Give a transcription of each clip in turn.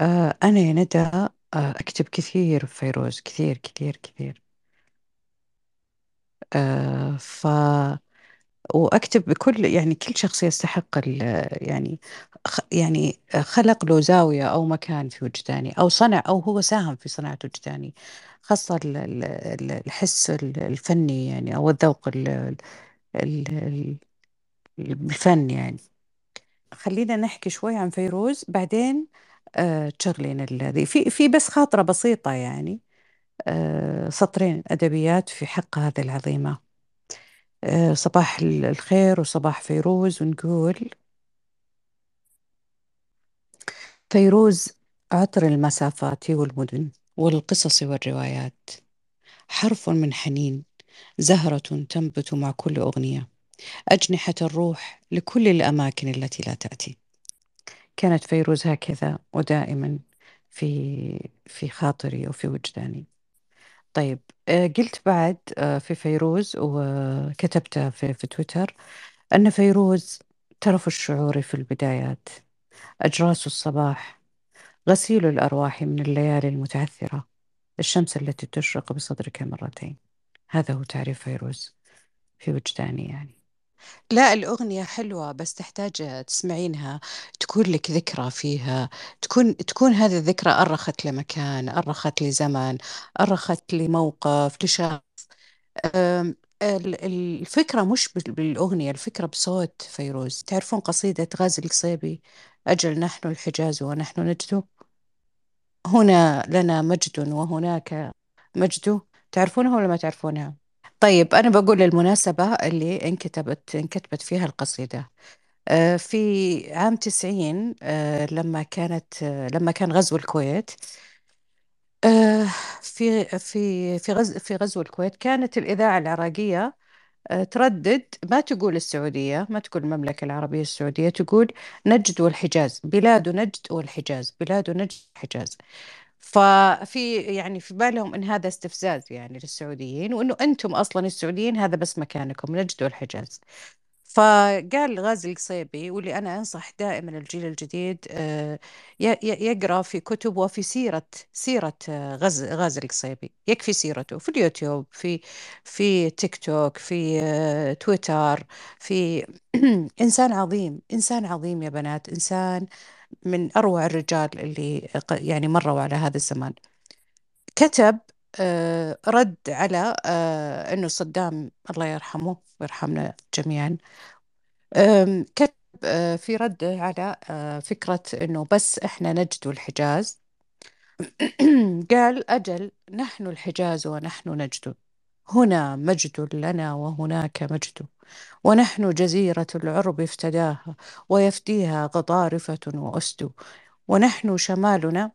آه أنا يا ندى آه أكتب كثير في فيروز كثير كثير كثير. آه ف وأكتب بكل يعني كل شخص يستحق يعني خ يعني خلق له زاوية أو مكان في وجداني أو صنع أو هو ساهم في صناعة وجداني خاصة ال- ال- ال- الحس ال- الفني يعني أو الذوق ال- ال- ال- الفن يعني. خلينا نحكي شوي عن فيروز بعدين تشغلين الذي في في بس خاطرة بسيطة يعني. آه، سطرين أدبيات في حق هذه العظيمة. آه، صباح ال- الخير وصباح فيروز ونقول فيروز عطر المسافات والمدن والقصص والروايات. حرف من حنين زهرة تنبت مع كل أغنية. أجنحة الروح لكل الأماكن التي لا تأتي. كانت فيروز هكذا ودائما في في خاطري وفي وجداني. طيب آه، قلت بعد آه، في فيروز وكتبت في, في تويتر أن فيروز ترف الشعور في البدايات أجراس الصباح غسيل الأرواح من الليالي المتعثرة الشمس التي تشرق بصدرك مرتين. هذا هو تعريف فيروز في وجداني يعني. لا الأغنية حلوة بس تحتاج تسمعينها تكون لك ذكرى فيها تكون تكون هذه الذكرى أرخت لمكان أرخت لزمن أرخت لموقف لشخص. الفكرة مش بال- بالأغنية الفكرة بصوت فيروز. تعرفون قصيدة غازي القصيبي؟ أجل نحن الحجاز ونحن نجد. هنا لنا مجد وهناك مجد. تعرفونها ولا ما تعرفونها؟ طيب أنا بقول المناسبة اللي انكتبت انكتبت فيها القصيدة. آه، في عام 90 آه، لما كانت آه، لما كان غزو الكويت في في في غزو في غزو الكويت كانت الإذاعة العراقية تردد ما تقول السعودية ما تقول المملكة العربية السعودية تقول نجد والحجاز بلاد نجد والحجاز بلاد نجد والحجاز. ففي يعني في بالهم إن هذا استفزاز يعني للسعوديين وإنه أنتم أصلا السعوديين هذا بس مكانكم نجد والحجاز فقال غازي القصيبي واللي أنا أنصح دائما الجيل الجديد آه، ي- ي- يقرأ في كتب وفي سيرة سيرة آه، غازي القصيبي. يكفي سيرته في اليوتيوب في في تيك توك في آه، تويتر في إنسان عظيم إنسان عظيم يا بنات إنسان من أروع الرجال اللي يعني مروا على هذا الزمان. كتب آه، رد على آه، أنه صدام الله يرحمه ويرحمنا جميعا. كتب أه، في رده على فكرة أنه بس إحنا نجد الحجاز. قال أجل نحن الحجاز ونحن نجد. هنا مجد لنا وهناك مجد ونحن جزيرة العرب افتداها ويفديها غضارفة وأسد ونحن شمالنا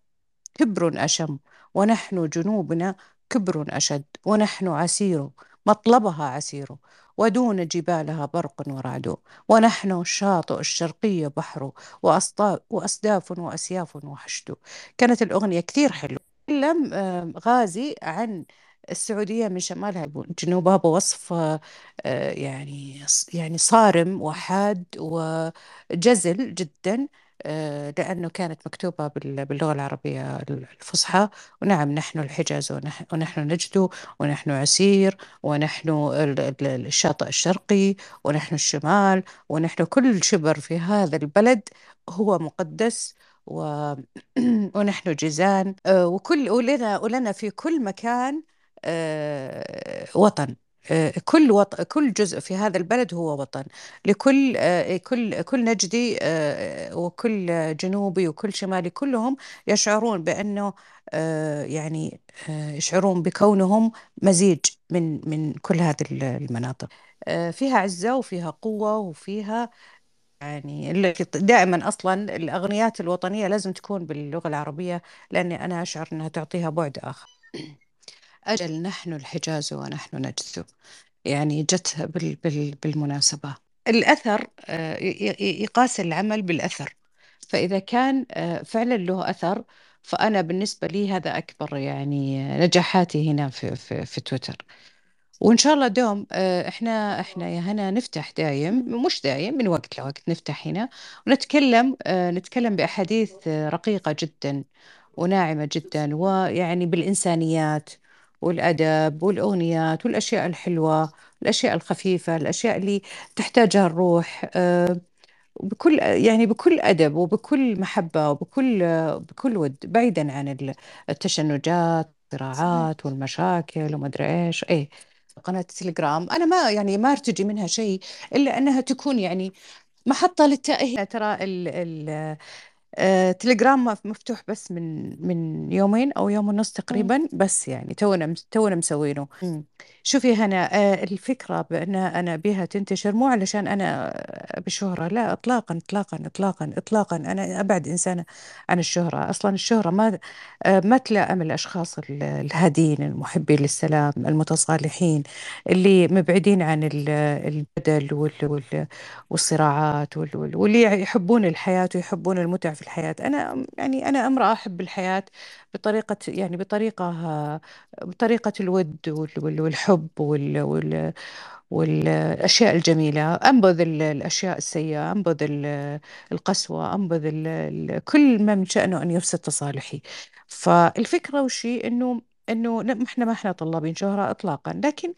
كبر أشم ونحن جنوبنا كبر أشد ونحن عسير مطلبها عسير ودون جبالها برق ورعد ونحن الشاطئ الشرقي بحر وأصداف وأسياف وحشد. كانت الأغنية كثير حلوة. تكلم آه، غازي عن السعودية من شمالها جنوبها بوصف آه، يعني يعني صارم وحاد وجزل جدا آه، لأنه كانت مكتوبة بال- باللغة العربية الفصحى. ونعم نحن الحجاز ونح- ونحن نجد ونحن عسير ونحن ال- ال- الشاطئ الشرقي ونحن الشمال ونحن كل شبر في هذا البلد هو مقدس و... ونحن جيزان آه، وكل ولنا ولنا في كل مكان وطن. آه، كل وط... كل جزء في هذا البلد هو وطن. لكل آه، كل كل نجدي آه، وكل جنوبي وكل شمالي كلهم يشعرون بأنه آه، يعني آه، يشعرون بكونهم مزيج من من كل هذه المناطق. آه، فيها عزة وفيها قوة وفيها يعني دائما أصلا الأغنيات الوطنية لازم تكون باللغة العربية لأني أنا أشعر أنها تعطيها بعد آخر. أجل نحن الحجاز ونحن نجد يعني جت بال بال بالمناسبة. الأثر آه، يقاس العمل بالأثر. فإذا كان آه، فعلا له أثر فأنا بالنسبة لي هذا أكبر يعني نجاحاتي هنا في في في تويتر. وإن شاء الله دوم آه، إحنا إحنا يا هنا نفتح دايم مش دايم من وقت لوقت نفتح هنا ونتكلم نتكلم بأحاديث رقيقة جدا وناعمة جدا ويعني بالإنسانيات والأدب والأغنيات والأشياء الحلوة الأشياء الخفيفة الأشياء اللي تحتاجها الروح آه، بكل يعني بكل أدب وبكل محبة وبكل بكل ود بعيدا عن ال- التشنجات الصراعات والمشاكل وما أدري إيش. إيه قناة التليجرام أنا ما يعني ما أرتجي منها شيء إلا أنها تكون يعني محطة للتأهيل. ترى ال ال تليجرام مف- مفتوح بس من من يومين أو يوم ونص. تقريبا بس يعني تونا تونا مسوينه. شوفي هنا آه، الفكرة بأن أنا بها تنتشر مو علشان أنا بشهرة لا إطلاقا إطلاقا إطلاقا إطلاقا أنا أبعد إنسانة عن الشهرة أصلا الشهرة ما آه، ما تلائم الأشخاص ال- الهادين المحبين للسلام المتصالحين اللي مبعدين عن ال- الجدل وال- وال- والصراعات وال- وال- واللي يحبون الحياة ويحبون المتع في الحياة. أنا يعني أنا امرأة أحب الحياة بطريقة يعني بطريقة بطريقة الود وال- وال- والحب وال وال والأشياء الجميلة. أنبذ ال- الأشياء السيئة أنبذ ال- القسوة أنبذ كل ما من شأنه أن يفسد تصالحي. فالفكرة وشي إنه ن- إحنا ما إحنا طلابين شهرة إطلاقا لكن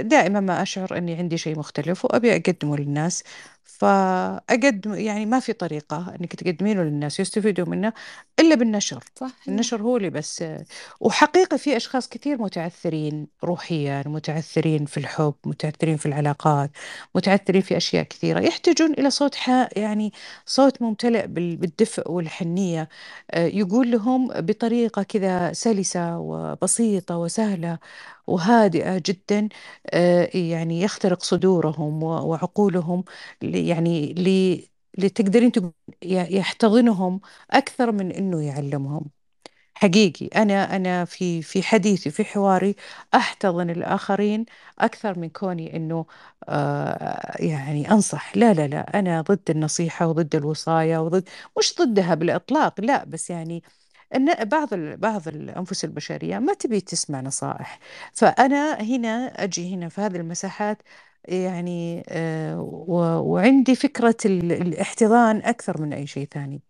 دائما ما أشعر أني عندي شيء مختلف وأبي أقدمه للناس. فأقدم يعني ما في طريقة أنك تقدمينه للناس يستفيدوا منه إلا بالنشر. صحيح. النشر هو اللي بس وحقيقة في أشخاص كثير متعثرين روحيا متعثرين في الحب متعثرين في العلاقات متعثرين في أشياء كثيرة يحتاجون إلى صوت. يعني صوت ممتلئ بال- بالدفء والحنية. آه، يقول لهم بطريقة كذا سلسة وبسيطة وسهلة. وهادئة جدا آه، يعني يخترق صدورهم وعقولهم يعني. لتقدرين يحتضنهم أكثر من إنه يعلمهم حقيقي أنا أنا في في حديثي في حواري أحتضن الآخرين أكثر من كوني إنه آه يعني أنصح لا لا لا أنا ضد النصيحة وضد الوصاية وضد مش ضدها بالإطلاق لا بس يعني إن بعض ال- بعض الأنفس البشرية ما تبي تسمع نصائح. فأنا هنا أجي هنا في هذه المساحات يعني آه وعندي فكرة ال- الاحتضان أكثر من أي شيء ثاني.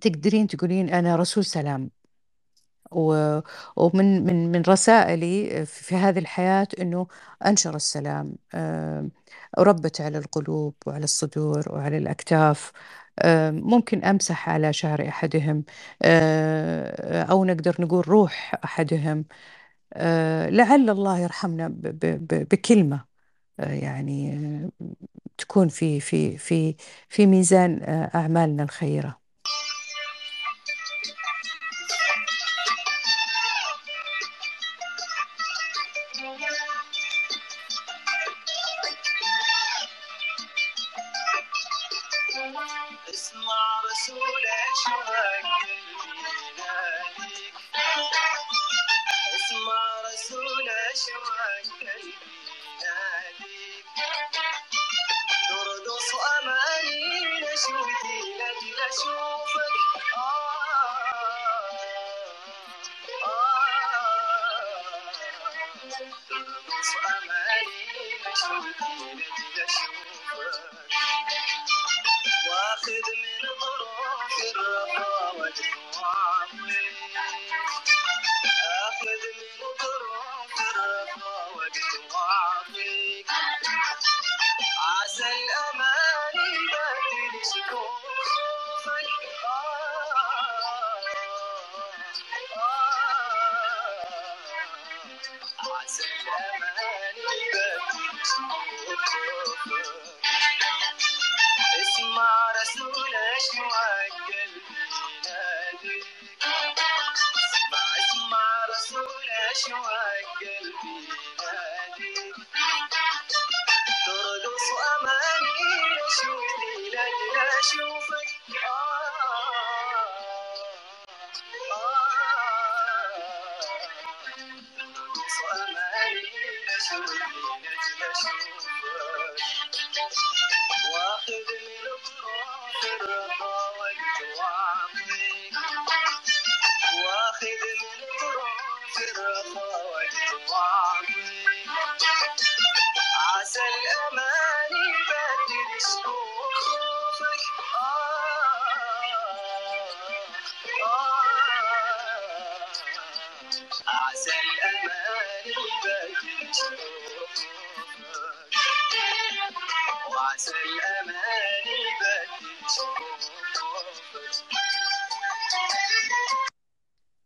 تقدرين تقولين أنا رسول سلام. ومن من من رسائلي في هذه الحياة إنه أنشر السلام آم، أربت على القلوب وعلى الصدور وعلى الأكتاف. ممكن أمسح على شعر أحدهم آه، أو نقدر نقول روح أحدهم. آه، لعل الله يرحمنا بكلمة آه، يعني آه، تكون في في في في ميزان آه، أعمالنا الخيرة. soul and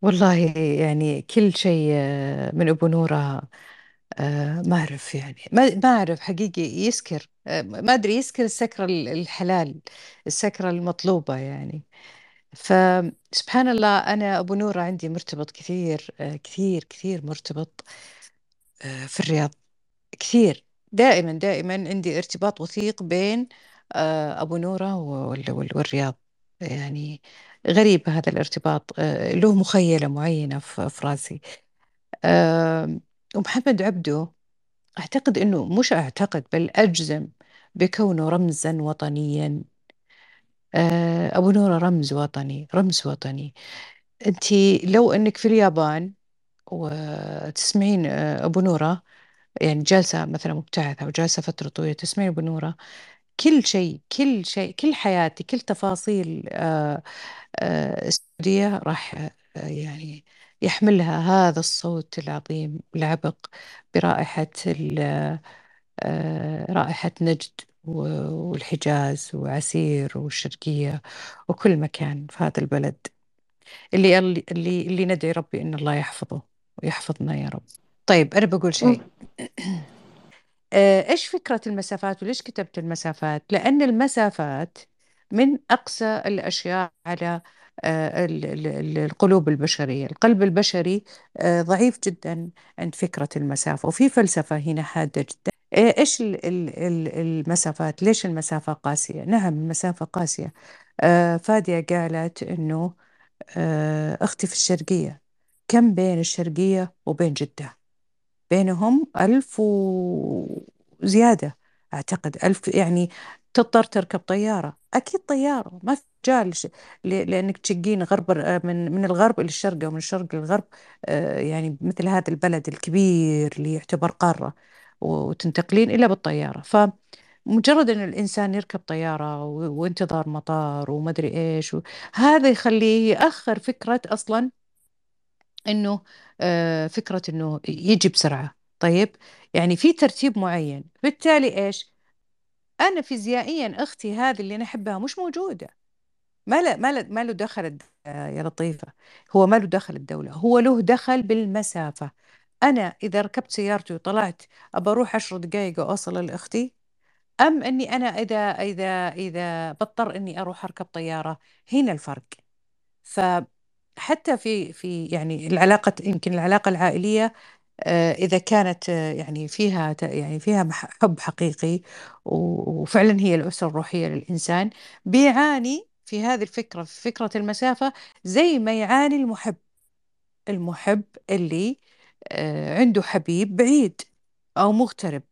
والله يعني كل شيء آه، من أبو نورة آه، ما أعرف يعني ما أعرف حقيقي يسكر آه، ما أدري يسكر السكرة ال- الحلال السكرة المطلوبة يعني. فسبحان الله أنا أبو نورة عندي مرتبط كثير كثير كثير مرتبط في الرياض كثير. دائما دائما عندي ارتباط وثيق بين أبو نورة وال- وال- والرياض. يعني غريب هذا الارتباط. آه، له مخيلة معينة في راسي. آه، ومحمد عبده أعتقد أنه مش أعتقد بل أجزم بكونه رمزا وطنيا. آه، أبو نورة رمز وطني رمز وطني. أنت لو أنك في اليابان وتسمعين آه، أبو نورة يعني جالسة مثلا مبتعثة وجالسة فترة طويلة تسمعين أبو نورة كل شيء كل شيء كل حياتي كل تفاصيل آه، آه، السعودية راح آه، يعني يحملها هذا الصوت العظيم العبق برائحة ال- آه، رائحة نجد و- والحجاز وعسير والشرقية وكل مكان في هذا البلد. اللي اللي اللي اللي ندعي ربي إن الله يحفظه ويحفظنا يا رب. طيب أنا بقول شيء. آه، إيش فكرة المسافات وليش كتبت المسافات؟ لأن المسافات من أقسى الأشياء على آه، ال- ال- ال- القلوب البشرية القلب البشري آه، ضعيف جدا عند فكرة المسافة وفي فلسفة هنا حادة جدا آه، إيش ال- ال- ال- المسافات؟ ليش المسافة قاسية؟ نعم المسافة قاسية فادية قالت آه، أختي في الشرقية كم بين الشرقية وبين جدة؟ بينهم ألف وزيادة أعتقد ألف يعني تضطر تركب طيارة. أكيد طيارة ما في مجال لأنك تشقين غرب من من الغرب إلى الشرق أو من الشرق للغرب آه، يعني مثل هذا البلد الكبير اللي يعتبر قارة وتنتقلين إلا بالطيارة. فمجرد أن الإنسان يركب طيارة و- وانتظار مطار ومدري إيش و- هذا يخليه يأخر فكرة أصلا إنه فكرة إنه يجي بسرعة. طيب يعني في ترتيب معين. بالتالي إيش؟ أنا فيزيائيا أختي هذه اللي أنا أحبها مش موجودة. ما له ما له ما له دخل آه، يا لطيفة. هو ما له دخل الدولة. هو له دخل بالمسافة. أنا إذا ركبت سيارتي وطلعت أبى أروح عشر دقائق واوصل لأختي؟ أم إني أنا إذا إذا إذا بضطر إني أروح أركب طيارة؟ هنا الفرق. فحتى في في يعني العلاقة يمكن العلاقة العائلية آه، إذا كانت آه، يعني فيها يعني فيها حب حقيقي وفعلا هي الأسرة الروحية للإنسان بيعاني في هذه الفكرة في فكرة المسافة زي ما يعاني المحب. المحب اللي آه، عنده حبيب بعيد أو مغترب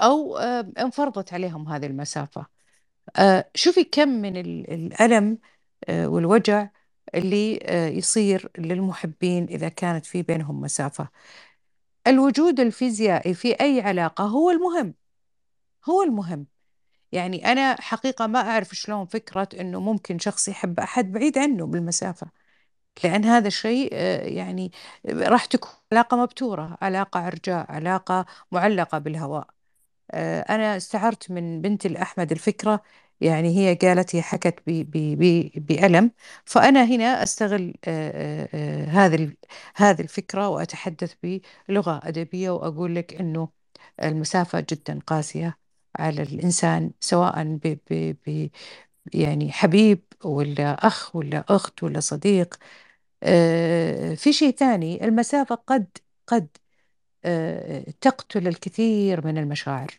أو انفرضت عليهم هذه المسافة. شوفي كم من ال- الألم والوجع اللي آه، يصير للمحبين إذا كانت في بينهم مسافة. الوجود الفيزيائي في أي علاقة هو المهم هو المهم. يعني أنا حقيقة ما أعرف شلون فكرة أنه ممكن شخص يحب أحد بعيد عنه بالمسافة لأن هذا الشيء آه، يعني راح تكون علاقة مبتورة علاقة عرجاء علاقة معلقة بالهواء. آه، أنا استعرت من بنت الأحمد الفكرة يعني هي قالت هي حكت بألم. فأنا هنا أستغل هذه هذه الفكرة وأتحدث بلغة أدبية وأقول لك إنه المسافة جدا قاسية على الإنسان سواء ب ب ب يعني حبيب ولا أخ ولا أخت ولا صديق. في شيء ثاني المسافة قد قد تقتل الكثير من المشاعر.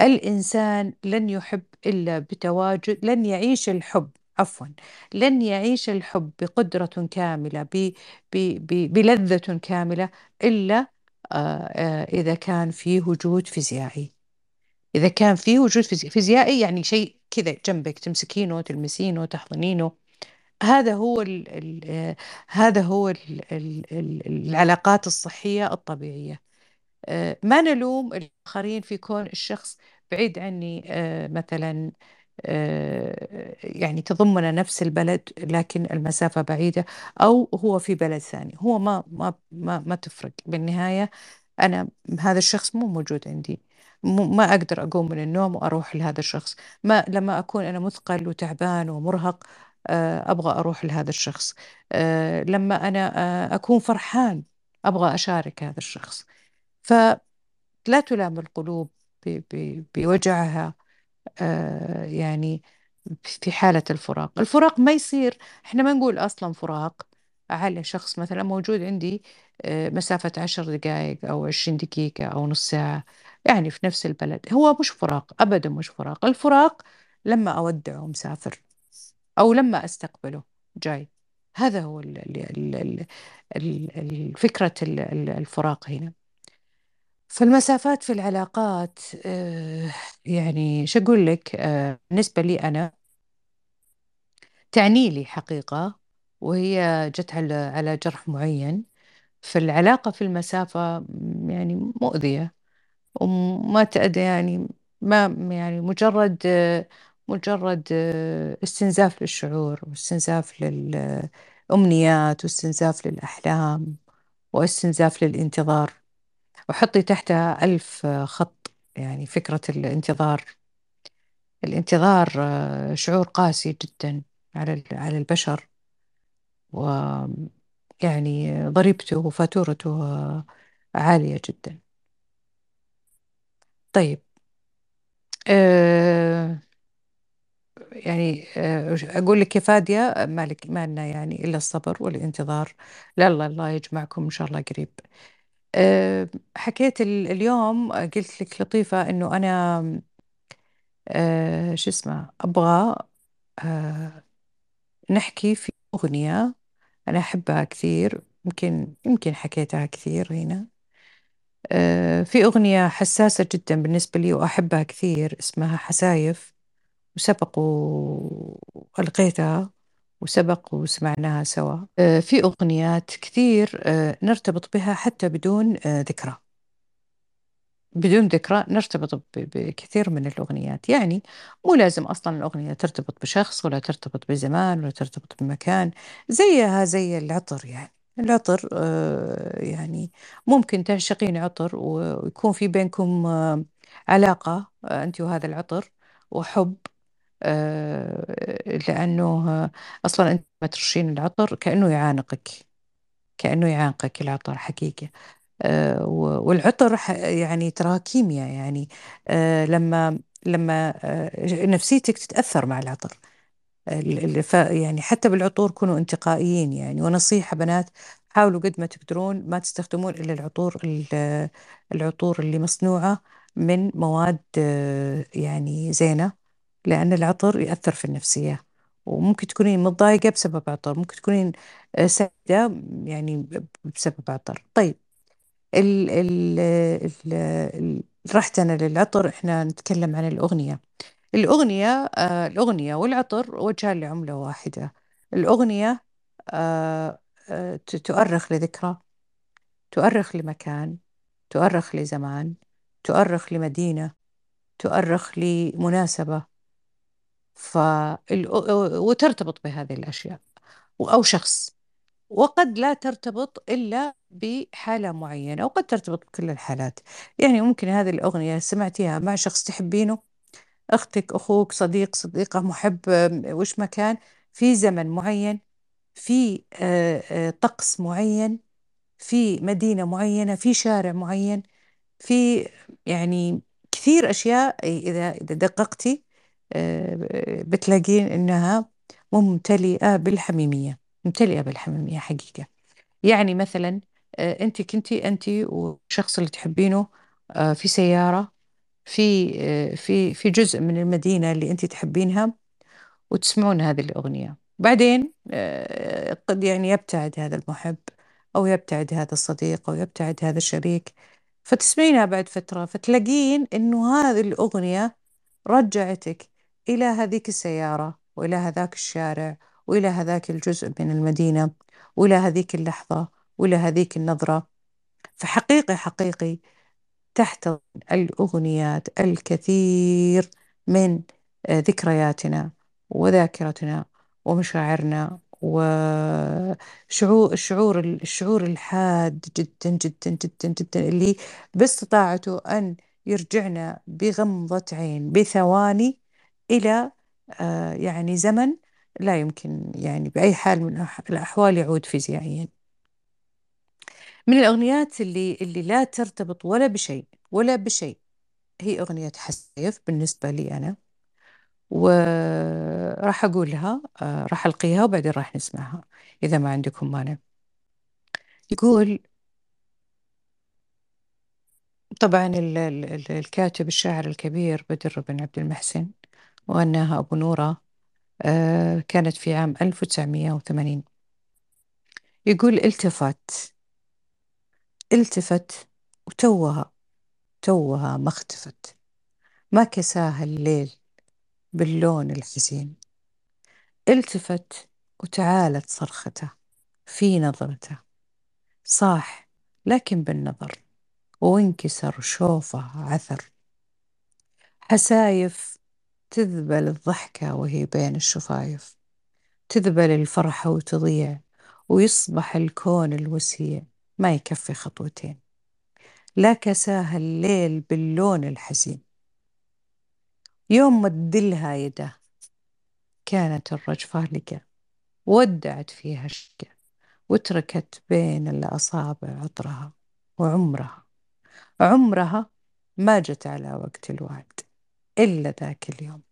الإنسان لن يحب إلا بتواجد لن يعيش الحب عفوا لن يعيش الحب بقدرة كاملة ب... ب... ب... بلذة كاملة إلا آه، آه، إذا كان في وجود فيزيائي. إذا كان في وجود فيزي- فيزيائي يعني شيء كذا جنبك تمسكينه تلمسينه تحضنينه. هذا هو ال ال هذا هو ال ال ال العلاقات الصحية الطبيعية. آه، ما نلوم الآخرين في كون الشخص بعيد عني آه، مثلا آه، يعني تضمن نفس البلد لكن المسافة بعيدة أو هو في بلد ثاني. هو ما ما ما ما تفرق. بالنهاية أنا هذا الشخص مو موجود عندي. ما أقدر أقوم من النوم وأروح لهذا الشخص. ما لما أكون أنا مثقل وتعبان ومرهق أبغى أروح لهذا الشخص. لما أنا أكون فرحان أبغى أشارك هذا الشخص. فلا تلام القلوب بوجعها آه، يعني في حالة الفراق. الفراق ما يصير إحنا ما نقول أصلا فراق. على شخص مثلا موجود عندي آه، مسافة عشر دقائق أو عشرين دقيقة أو نص ساعة يعني في نفس البلد. هو مش فراق أبدا مش فراق. الفراق لما أودعه مسافر أو لما أستقبله جاي. هذا هو ال ال ال ال فكرة الفراق هنا. فالمسافات في العلاقات آه، يعني شو أقول لك آه، بالنسبة لي أنا تعني لي حقيقة وهي جت على على جرح معين. فالعلاقة في المسافة يعني مؤذية وما تأدي يعني ما يعني مجرد آه، مجرد استنزاف للشعور واستنزاف للأمنيات واستنزاف للأحلام واستنزاف للانتظار. وحطي تحتها ألف خط يعني فكرة الانتظار. الانتظار آه، شعور قاسي جدا على البشر و يعني ضريبته وفاتورته عالية جدا. طيب أه يعني أقول لك يا فادية مالك ما لنا يعني إلا الصبر والانتظار. لا الله الله يجمعكم إن شاء الله قريب. حكيت اليوم قلت لك لطيفة إنه أنا أه شو اسمه أبغى أه نحكي في أغنية أنا أحبها كثير يمكن يمكن حكيتها كثير هنا. في أغنية حساسة جدا بالنسبة لي وأحبها كثير اسمها حسايف وسبق وألقيتها وسبق وسمعناها سوا. أه في أغنيات كثير أه نرتبط بها حتى بدون أه ذكرى. بدون ذكرى نرتبط بكثير من الأغنيات. يعني مو لازم أصلا الأغنية ترتبط بشخص ولا ترتبط بزمان ولا ترتبط بمكان زيها زي العطر يعني. العطر آه، يعني ممكن تعشقين عطر ويكون في بينكم آه، علاقة آه، أنت وهذا العطر وحب لأنه أصلا أنت ما ترشين العطر كأنه يعانقك كأنه يعانقك العطر حقيقة. آه، والعطر يعني ترى كيمياء يعني آه، لما لما آه، نفسيتك تتأثر مع العطر. يعني حتى بالعطور كونوا انتقائيين يعني. ونصيحة بنات حاولوا قد ما تقدرون ما تستخدمون إلا العطور العطور اللي مصنوعة من مواد يعني زينة. لأن العطر يأثر في النفسية وممكن تكونين متضايقة بسبب عطر ممكن تكونين سعيدة يعني بسبب عطر. طيب ال ال ال رحتنا للعطر إحنا نتكلم عن الأغنية. الأغنية آه الأغنية والعطر وجهان لعملة واحدة. الأغنية آه آه تؤرخ لذكرى تؤرخ لمكان تؤرخ لزمان تؤرخ لمدينة تؤرخ لمناسبة. ف وترتبط بهذه الأشياء. أو شخص. وقد لا ترتبط إلا بحالة معينة وقد ترتبط بكل الحالات. يعني ممكن هذه الأغنية سمعتيها مع شخص تحبينه أختك أخوك صديق صديقة محب وش مكان في زمن معين في آه، آه، طقس معين في مدينة معينة في شارع معين في يعني كثير أشياء إذا إذا دققتي بتلاقين إنها ممتلئة بالحميمية ممتلئة بالحميمية حقيقة. يعني مثلا آه، أنت كنتي أنت والشخص اللي تحبينه آه، في سيارة في آه، في في جزء من المدينة اللي أنت تحبينها وتسمعون هذه الأغنية. بعدين قد يعني يبتعد هذا المحب أو يبتعد هذا الصديق أو يبتعد هذا الشريك. فتسمعينها بعد فترة فتلاقين إنه هذه الأغنية رجعتك إلى هذيك السيارة وإلى هذاك الشارع وإلى هذاك الجزء من المدينة وإلى هذيك اللحظة وإلى هذيك النظرة. فحقيقي حقيقي تحتضن الأغنيات الكثير من آه، ذكرياتنا وذاكرتنا ومشاعرنا وشعور الشعور الشعور الحاد جدا جدا جدا جدا اللي باستطاعته أن يرجعنا بغمضة عين بثواني إلى آه، يعني زمن لا يمكن يعني بأي حال من الأحوال يعود فيزيائيا. من الأغنيات اللي اللي لا ترتبط ولا بشيء ولا بشيء هي أغنية حسيف بالنسبة لي أنا. وراح أقولها آه، راح ألقيها وبعدين راح نسمعها إذا ما عندكم مانع. يقول طبعا الكاتب الشاعر الكبير بدر بن عبد المحسن وغناها أبو نورة آه، كانت في عام 1980 يقول التفت التفت وتوها توها ما اختفت. ما كساها الليل باللون الحزين. التفت وتعالت صرخته في نظرته. صاح لكن بالنظر وانكسر شوفه عثر. حسايف تذبل الضحكة وهي بين الشفايف تذبل الفرحة وتضيع ويصبح الكون الوسيع ما يكفي خطوتين. لا كساها الليل باللون الحزين. يوم مدلها يده كانت الرجفة لقى ودعت فيها الشقة وتركت بين الأصابع عطرها وعمرها. عمرها ما جت على وقت الوعد. إلا ذاك اليوم.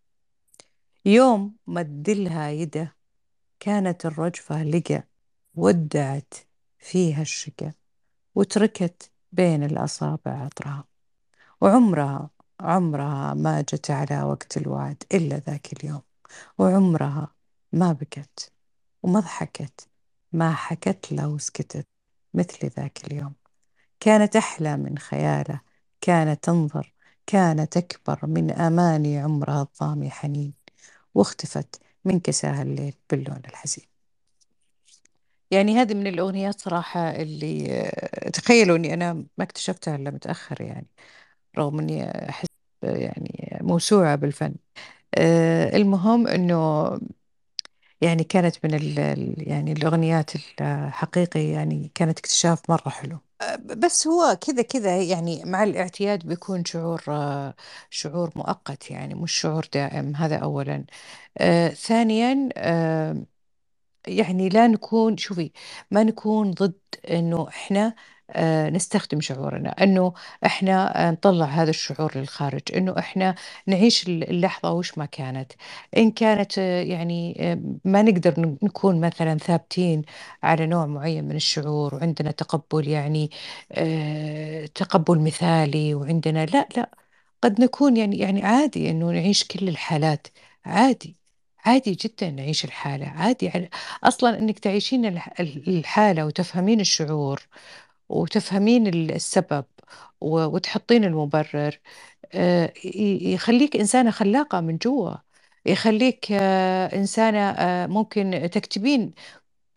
يوم مدلها يده كانت الرجفة لقى ودعت فيها الشقة وتركت بين الأصابع عطرها. وعمرها عمرها ما جت على وقت الوعد إلا ذاك اليوم. وعمرها ما بكت وما ضحكت ما حكت له وسكتت مثل ذاك اليوم. كانت أحلى من خياله كانت تنظر كانت أكبر من أماني عمرها الضامي حنين واختفت من كساها الليل باللون الحزين. يعني هذه من الأغنيات صراحة اللي آه، تخيلوا أني أنا ما اكتشفتها إلا متأخر يعني رغم أني أحس يعني موسوعة بالفن. آه، المهم أنه يعني كانت من يعني الأغنيات الحقيقي يعني كانت اكتشاف مرة حلو. بس هو كذا كذا يعني مع الاعتياد بيكون شعور شعور مؤقت يعني مش شعور دائم هذا أولا. آه ثانيا آه يعني لا نكون شوفي ما نكون ضد إنه إحنا آه، نستخدم شعورنا إنه إحنا آه، نطلع هذا الشعور للخارج إنه إحنا نعيش اللحظة وش ما كانت. إن كانت آه، يعني ما نقدر نكون مثلا ثابتين على نوع معين من الشعور وعندنا تقبل يعني تقبل مثالي وعندنا لا لا قد نكون يعني يعني عادي إنه نعيش كل الحالات عادي عادي جدا نعيش الحالة عادي أصلا أنك تعيشين الحالة وتفهمين الشعور وتفهمين السبب وتحطين المبرر. آه، يخليك إنسانة خلاقة من جوا. يخليك آه، إنسانة آه، ممكن تكتبين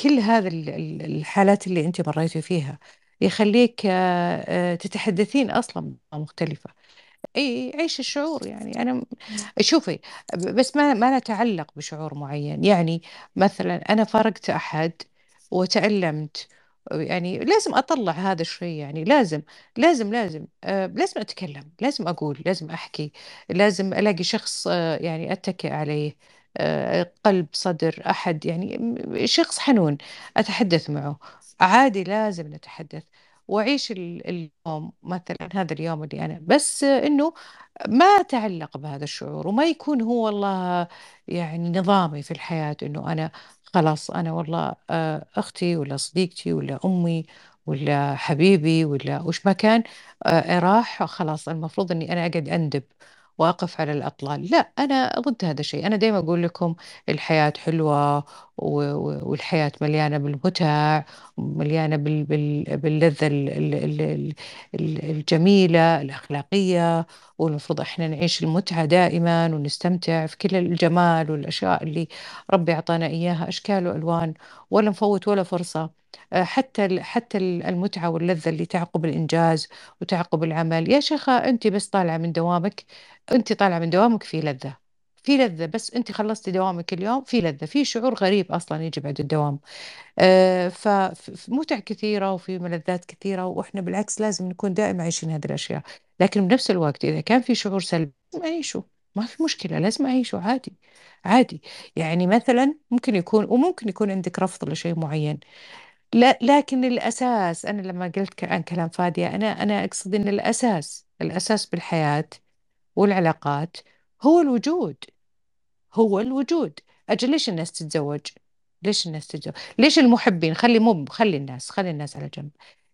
كل هذه الحالات اللي أنت مريتي فيها. يخليك تتحدثين أصلا مختلفة. إي عيش الشعور يعني. أنا شوفي بس ما ما نتعلق بشعور معين. يعني مثلا أنا فارقت أحد وتألمت يعني لازم أطلع هذا الشيء يعني لازم لازم لازم آه لازم أتكلم لازم أقول لازم أحكي لازم ألاقي شخص آه يعني أتكئ عليه آه قلب صدر أحد يعني شخص حنون أتحدث معه. عادي لازم نتحدث. وأعيش اليوم مثلا هذا اليوم اللي أنا بس إنه ما أتعلق بهذا الشعور وما يكون هو والله يعني نظامي في الحياة إنه أنا خلاص أنا والله آه، أختي ولا صديقتي ولا أمي ولا حبيبي ولا وش ما كان آه، راح خلاص المفروض إني أنا أقعد أندب وأقف على الأطلال. لا أنا ضد هذا الشيء. أنا دائما أقول لكم الحياة حلوة والحياة مليانة بالمتع مليانة باللذة الجميلة الأخلاقية والمفروض إحنا نعيش المتعة دائما ونستمتع في كل الجمال والأشياء اللي ربي أعطانا إياها أشكال وألوان ولا نفوت ولا فرصة. آه، حتى حتى المتعة واللذة اللي تعقب الإنجاز وتعقب العمل. يا شيخة أنت بس طالعة من دوامك أنت طالعة من دوامك في لذة. في لذة بس أنت خلصتي دوامك اليوم في لذة في شعور غريب أصلا يجي بعد الدوام. آه، فمتع كثيرة وفي ملذات كثيرة وإحنا بالعكس لازم نكون دائما عايشين هذه الأشياء. لكن بنفس الوقت إذا كان في شعور سلبي لازم أعيشه. ما في مشكلة لازم أعيشه عادي عادي. يعني مثلا ممكن يكون وممكن يكون عندك رفض لشيء معين. لا لكن الأساس أنا لما قلت عن كلام فادية أنا أنا أقصد إن الأساس الأساس بالحياة والعلاقات هو الوجود هو الوجود. أجل ليش الناس تتزوج؟ ليش الناس تتزوج؟ ليش المحبين؟ خلي مو خلي الناس خلي الناس على جنب.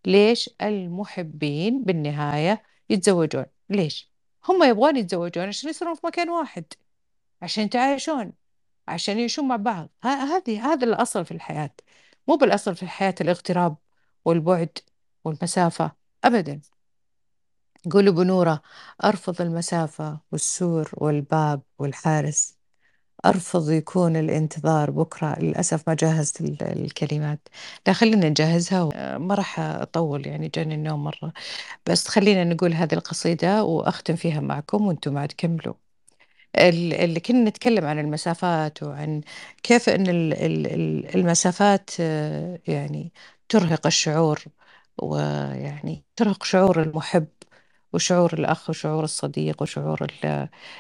ليش المحبين بالنهاية يتزوجون؟ ليش؟ هم يبغون يتزوجون عشان يصيرون في مكان واحد عشان يتعايشون عشان يعيشون مع بعض. هذه هذا الأصل في الحياة. مو بالأصل في الحياة الاغتراب والبعد والمسافة أبدا. قولوا بنورة أرفض المسافة والسور والباب والحارس. أرفض يكون الانتظار بكرة. للأسف ما جهزت الكلمات. لا خلينا نجهزها ما راح أطول يعني جاني النوم مرة. بس خلينا نقول هذه القصيدة وأختم فيها معكم وأنتم ما تكملوا اللي كنا نتكلم عن المسافات وعن كيف أن المسافات آه، يعني ترهق الشعور ويعني ترهق شعور المحب. وشعور الأخ وشعور الصديق وشعور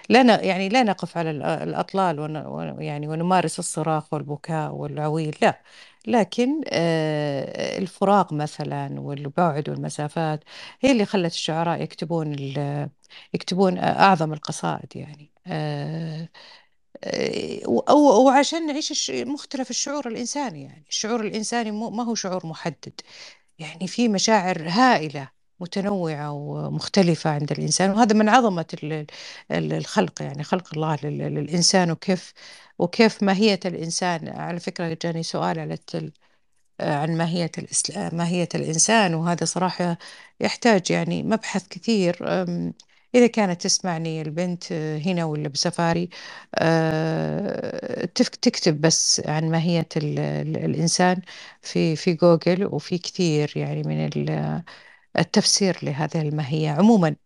لا. يعني لا نقف على الأطلال. يعني ونمارس الصراخ والبكاء والعويل لا لكن آه، الفراق مثلا والبعد والمسافات هي اللي خلت الشعراء يكتبون. يكتبون أعظم القصائد يعني آه، آه، وعشان نعيش مختلف الشعور الإنساني يعني الشعور الإنساني ما هو شعور محدد يعني في مشاعر هائلة متنوعة ومختلفة عند الإنسان وهذا من عظمة الخلق يعني خلق الله للإنسان وكيف وكيف ماهية الإنسان. على فكرة جاني سؤال على التل عن ماهية ماهية الإنسان وهذا صراحة يحتاج يعني مبحث كثير. إذا كانت تسمعني البنت هنا ولا بسفاري تكتب بس عن ماهية الإنسان في في جوجل وفي كثير يعني من التفسير لهذه الماهية. عموما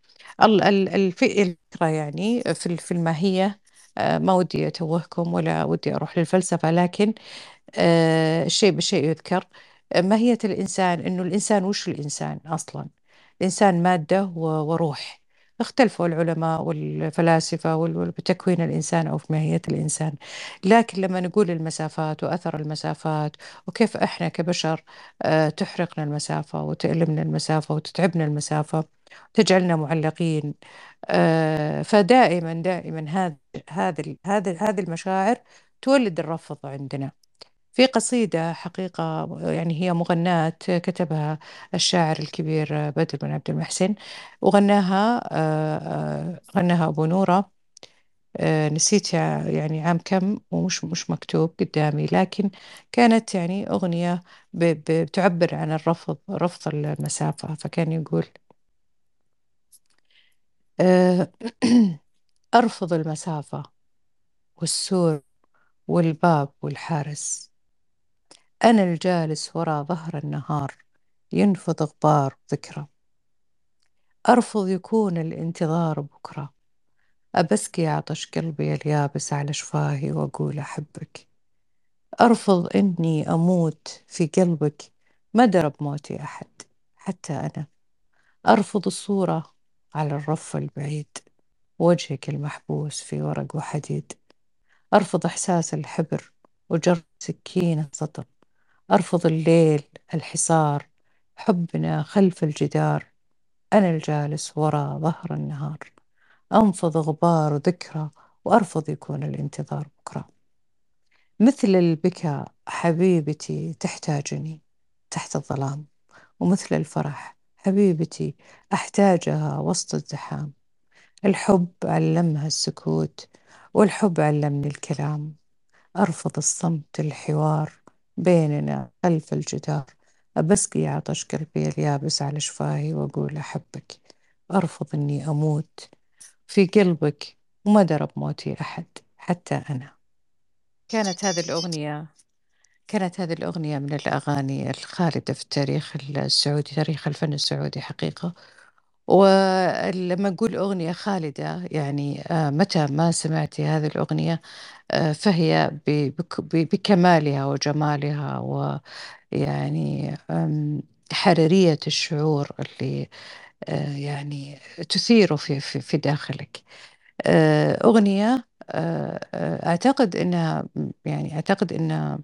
الفكرة يعني في الماهية ما ودي أتوهكم ولا ودي أروح للفلسفة لكن الشيء بالشيء يذكر ماهية الإنسان إنه الإنسان وش الإنسان أصلا؟ الإنسان مادة وروح. اختلفوا العلماء والفلاسفة بتكوين الإنسان أو في ماهية الإنسان. لكن لما نقول المسافات وأثر المسافات وكيف إحنا كبشر آه، تحرقنا المسافة وتألمنا المسافة وتتعبنا المسافة تجعلنا معلقين آه، فدائما دائما هذه هذه هذه المشاعر تولد الرفض عندنا. في قصيدة حقيقة يعني هي مغناة كتبها الشاعر الكبير بدر بن عبد المحسن. وغناها آه، آه، غناها أبو نورة. آه، نسيت يعني عام كم ومش مش مكتوب قدامي لكن كانت يعني أغنية بتعبر عن الرفض رفض المسافة. فكان يقول أرفض المسافة والسور والباب والحارس. أنا الجالس وراء ظهر النهار ينفض غبار ذكرى. أرفض يكون الانتظار بكرة أبسكي عطش قلبي اليابس على شفاهي وأقول أحبك. أرفض إني أموت في قلبك ما درب موتي أحد حتى أنا. أرفض الصورة على الرف البعيد وجهك المحبوس في ورق وحديد. أرفض إحساس الحبر وجر سكينة سطر. أرفض الليل الحصار حبنا خلف الجدار أنا الجالس وراء ظهر النهار. أنفض غبار ذكرى وأرفض يكون الانتظار بكرة مثل البكاء حبيبتي تحتاجني تحت الظلام ومثل الفرح حبيبتي أحتاجها وسط الزحام. الحب علمها السكوت والحب علمني الكلام. أرفض الصمت الحوار بيننا خلف الجدار. أبسقي عطش قلبي اليابس على شفاهي وأقول أحبك. أرفض إني أموت في قلبك وما درى بموتي أحد حتى أنا. كانت هذه الأغنية كانت هذه الأغنية من الأغاني الخالدة في التاريخ السعودي تاريخ الفن السعودي حقيقة. ولما نقول أغنية خالدة يعني آه، متى ما سمعتي هذه الأغنية آه، فهي بكمالها وجمالها ويعني آم، حرية الشعور اللي آه، يعني تثيره في في في داخلك. أغنية أعتقد أنها يعني أعتقد أنها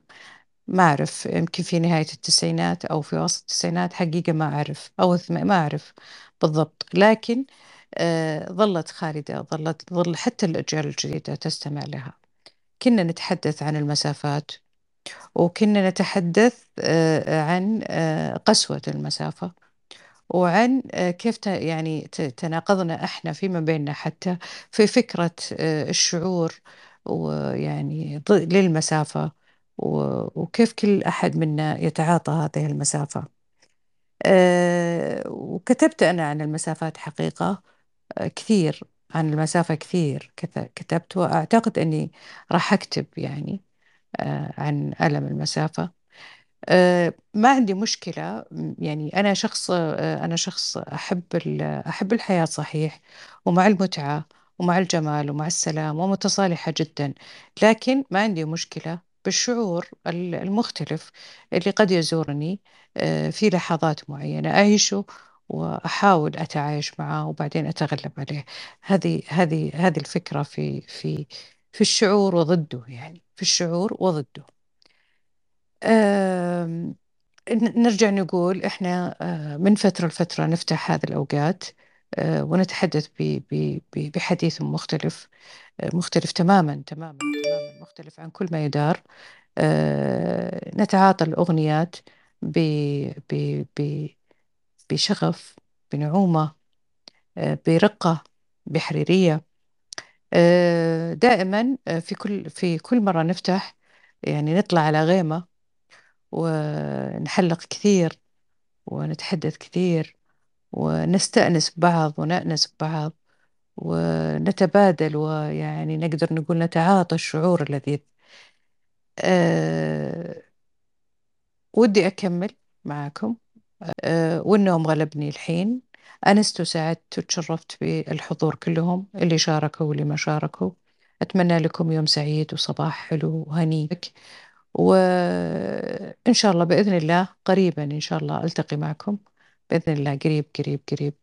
ما أعرف يمكن في نهاية التسعينات أو في وسط التسعينات حقيقة ما أعرف أو ما أعرف. بالضبط. لكن آه، ظلت خالدة ظلت ظل حتى الأجيال الجديدة تستمع لها. كنا نتحدث عن المسافات وكنا نتحدث آه، عن آه، قسوة المسافة وعن آه، كيف يعني تناقضنا إحنا فيما بيننا حتى في فكرة آه، الشعور ويعني للمسافة وكيف كل أحد منا يتعاطى هذه المسافة. وكتبت أنا عن المسافات حقيقة آه، كثير عن المسافة كثير كت- كتبت وأعتقد أني راح أكتب يعني آه، عن ألم المسافة. آه، ما عندي مشكلة يعني أنا شخص آه، أنا شخص أحب أحب الحياة صحيح ومع المتعة ومع الجمال ومع السلام ومتصالحة جدا لكن ما عندي مشكلة بالشعور ال- المختلف اللي قد يزورني آه، في لحظات معينة أعيشه وأحاول أتعايش معه وبعدين أتغلب عليه. هذه هذه هذه الفكرة في في في الشعور وضده يعني في الشعور وضده. نرجع نقول إحنا آه، من فترة لفترة نفتح هذه الأوقات آه، ونتحدث بحديث مختلف مختلف تماما تماما. مختلف عن كل ما يدار. آه، نتعاطى الأغنيات ب- ب- ب- بشغف بنعومة آه، برقة بحريرية. آه، دائما في كل في كل مرة نفتح يعني نطلع على غيمة ونحلق كثير ونتحدث كثير ونستأنس ببعض ونأنس ببعض. ونتبادل ويعني نقدر نقول نتعاطى الشعور اللذيذ أه ودي أكمل معكم أه والنوم غلبني الحين. أنست وسعدت وتشرفت بالحضور كلهم اللي شاركوا واللي ما شاركوا. أتمنى لكم يوم سعيد وصباح حلو وهني وإن شاء الله بإذن الله قريبا إن شاء الله ألتقي معكم. بإذن الله قريب قريب قريب.